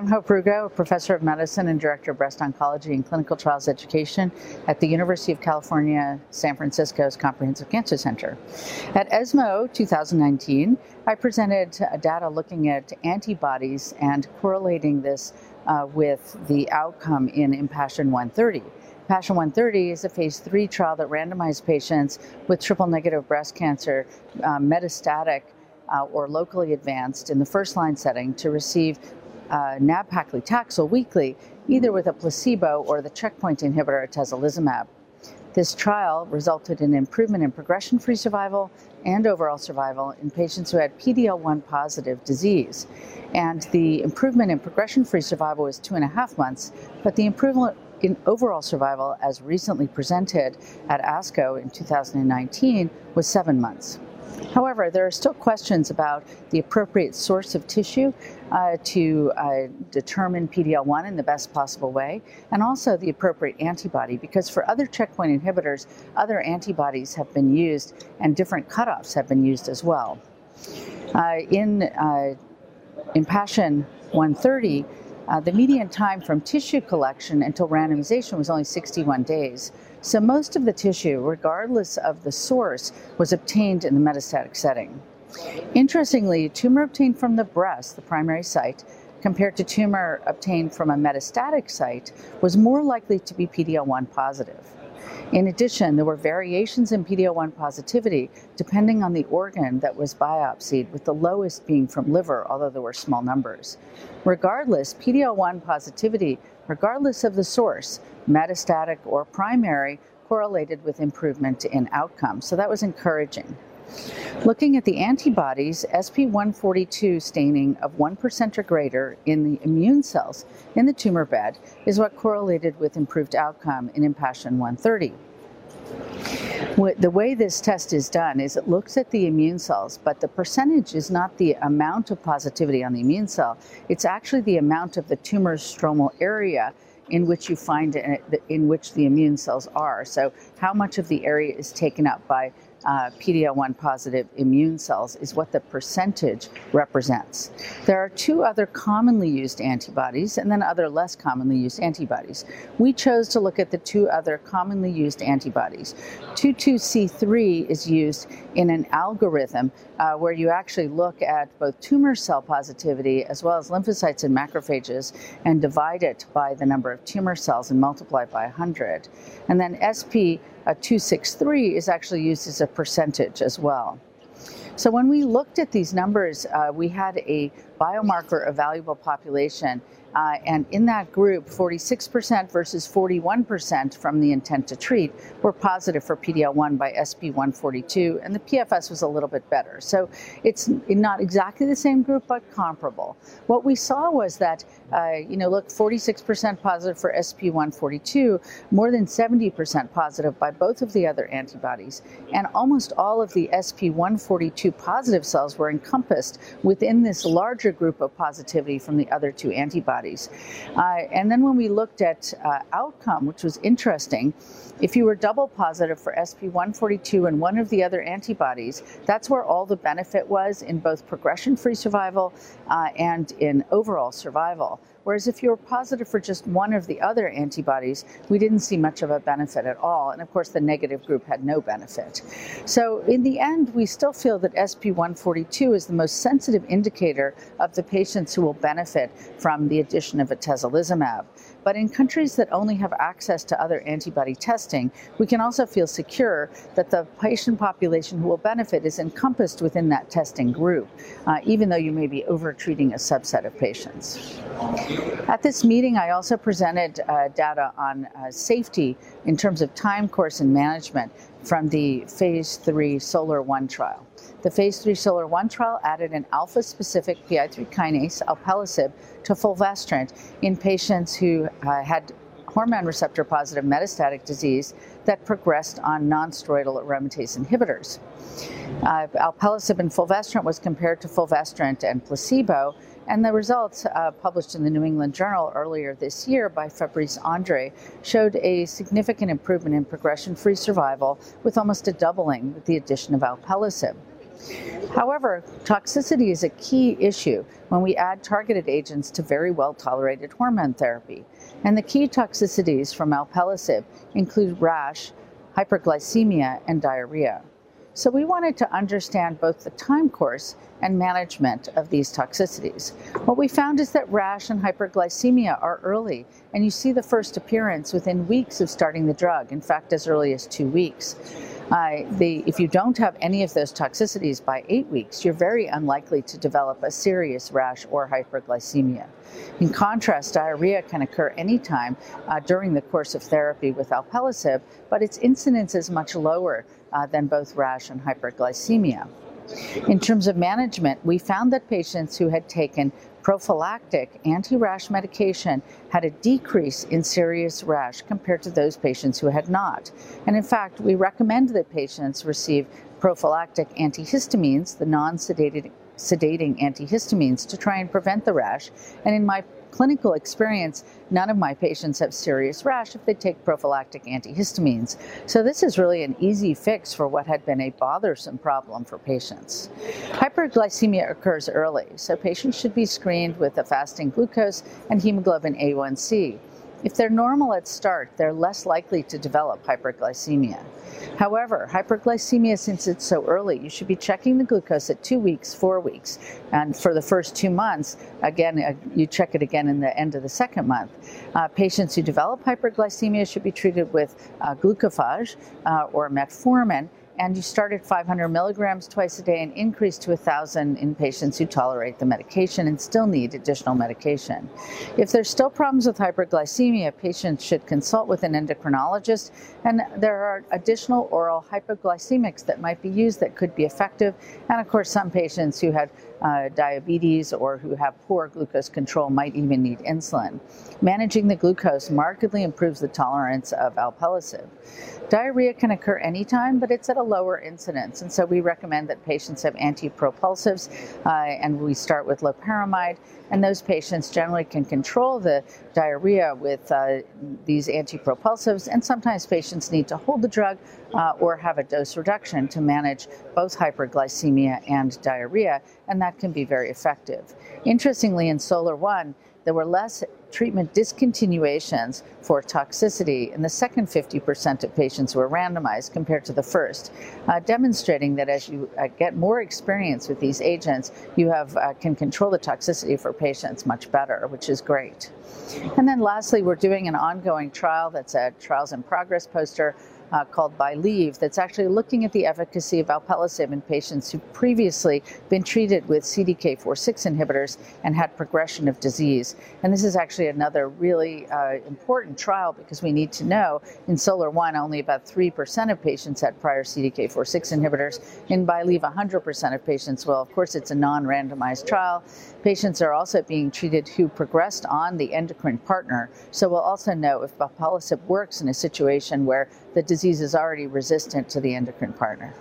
I'm Hope Rugo, professor of medicine and director of breast oncology and clinical trials education at the University of California, San Francisco's Comprehensive Cancer Center. At ESMO 2019, I presented data looking at antibodies and correlating this uh, with the outcome in Impassion 130. Impassion 130 is a phase three trial that randomized patients with triple negative breast cancer, uh, metastatic, uh, or locally advanced in the first line setting to receive uh, nab-paclitaxel weekly, either with a placebo or the checkpoint inhibitor atezolizumab. This trial resulted in improvement in progression-free survival and overall survival in patients who had PD-L1 positive disease. And the improvement in progression-free survival was two and a half months, but the improvement in overall survival, as recently presented at ASCO in 2019, was seven months. However, there are still questions about the appropriate source of tissue uh, to uh, determine PD-L1 in the best possible way, and also the appropriate antibody, because for other checkpoint inhibitors, other antibodies have been used and different cutoffs have been used as well. Uh, in, uh, Impassion 130, uh, the median time from tissue collection until randomization was only 61 days. So most of the tissue, regardless of the source, was obtained in the metastatic setting. Interestingly, tumor obtained from the breast, the primary site, compared to tumor obtained from a metastatic site, was more likely to be PD-L1 positive. In addition, there were variations in PD-L1 positivity depending on the organ that was biopsied, with the lowest being from liver, although there were small numbers. Regardless, PD-L1 positivity, regardless of the source, metastatic or primary, correlated with improvement in outcomes. So that was encouraging. Looking at the antibodies, SP142 staining of 1% or greater in the immune cells in the tumor bed is what correlated with improved outcome in Impassion 130. The way this test is done is it looks at the immune cells, but the percentage is not the amount of positivity on the immune cell, it's actually the amount of the tumor's stromal area in which you find in which the immune cells are. So how much of the area is taken up by uh, PD-L1 positive immune cells is what the percentage represents. There are two other commonly used antibodies and then other less commonly used antibodies. We chose to look at the two other commonly used antibodies. 22C3 is used in an algorithm uh, where you actually look at both tumor cell positivity as well as lymphocytes and macrophages and divide it by the number of tumor cells and multiply by 100. And then SP a 263 is actually used as a percentage as well. So when we looked at these numbers, uh, we had a biomarker evaluable population uh, and in that group, 46% versus 41% from the intent to treat were positive for PD-L1 by SP142, and the PFS was a little bit better. So it's not exactly the same group, but comparable. What we saw was that, uh, you know, look, 46% positive for SP142, more than 70% positive by both of the other antibodies, and almost all of the SP142 positive cells were encompassed within this larger group of positivity from the other two antibodies antibodies. Uh, and then when we looked at uh, outcome, which was interesting, if you were double positive for SP142 and one of the other antibodies, that's where all the benefit was in both progression free survival uh, and in overall survival. Whereas if you were positive for just one of the other antibodies, we didn't see much of a benefit at all. And of course, the negative group had no benefit. So in the end, we still feel that SP142 is the most sensitive indicator of the patients who will benefit from the addition of atezolizumab. But in countries that only have access to other antibody testing, we can also feel secure that the patient population who will benefit is encompassed within that testing group, uh, even though you may be over-treating a subset of patients. At this meeting, I also presented uh, data on uh, safety in terms of time course and management from the phase 3 SOLAR 1 trial. The phase 3 SOLAR 1 trial added an alpha specific PI3 kinase, alpelisib, to fulvestrant in patients who uh, had hormone receptor positive metastatic disease that progressed on nonsteroidal aromatase inhibitors. Uh, alpelisib and fulvestrant was compared to fulvestrant and placebo and the results uh, published in the New England Journal earlier this year by Fabrice Andre showed a significant improvement in progression free survival with almost a doubling with the addition of alpelisib. However, toxicity is a key issue when we add targeted agents to very well tolerated hormone therapy. And the key toxicities from alpelisib include rash, hyperglycemia, and diarrhea. So we wanted to understand both the time course and management of these toxicities. What we found is that rash and hyperglycemia are early, and you see the first appearance within weeks of starting the drug, in fact, as early as two weeks. Uh, if you don't have any of those toxicities by eight weeks, you're very unlikely to develop a serious rash or hyperglycemia. In contrast, diarrhea can occur anytime uh, during the course of therapy with alpelisib, but its incidence is much lower uh, than both rash and hyperglycemia. In terms of management, we found that patients who had taken prophylactic anti rash medication had a decrease in serious rash compared to those patients who had not. And in fact, we recommend that patients receive prophylactic antihistamines, the non sedating antihistamines, to try and prevent the rash. And in my clinical experience, none of my patients have serious rash if they take prophylactic antihistamines. So this is really an easy fix for what had been a bothersome problem for patients. Hyperglycemia occurs early, so patients should be screened with a fasting glucose and hemoglobin A1C. If they're normal at start, they're less likely to develop hyperglycemia. However, hyperglycemia, since it's so early, you should be checking the glucose at two weeks, four weeks. And for the first two months, again, uh, you check it again in the end of the second month. Uh, patients who develop hyperglycemia should be treated with uh, glucophage uh, or metformin and you start at 500 milligrams twice a day and increase to 1,000 in patients who tolerate the medication and still need additional medication. If there's still problems with hyperglycemia, patients should consult with an endocrinologist, and there are additional oral hypoglycemics that might be used that could be effective. And of course, some patients who have uh, diabetes or who have poor glucose control might even need insulin. Managing the glucose markedly improves the tolerance of alpelisib. Diarrhea can occur anytime, but it's at a lower incidence, and so we recommend that patients have antipropulsives, uh, and we start with loperamide, and those patients generally can control the diarrhea with uh, these antipropulsives, and sometimes patients need to hold the drug uh, or have a dose reduction to manage both hyperglycemia and diarrhea, and that can be very effective. Interestingly, in SOLAR 1, there were less treatment discontinuations for toxicity in the second 50% of patients who were randomized compared to the first, uh, demonstrating that as you uh, get more experience with these agents, you have uh, can control the toxicity for patients much better, which is great. And then lastly, we're doing an ongoing trial that's a trials in progress poster uh, called BYLieve that's actually looking at the efficacy of alpelisib in patients who've previously been treated with CDK4/6 inhibitors and had progression of disease. And this is actually another really uh, important trial because we need to know in SOLAR 1 only about 3% of patients had prior CDK4/6 inhibitors. In BYLieve, 100% of patients will. Of course, it's a non-randomized trial. Patients are also being treated who progressed on the endocrine partner. So we'll also know if alpelisib works in a situation where the disease is already resistant to the endocrine partner.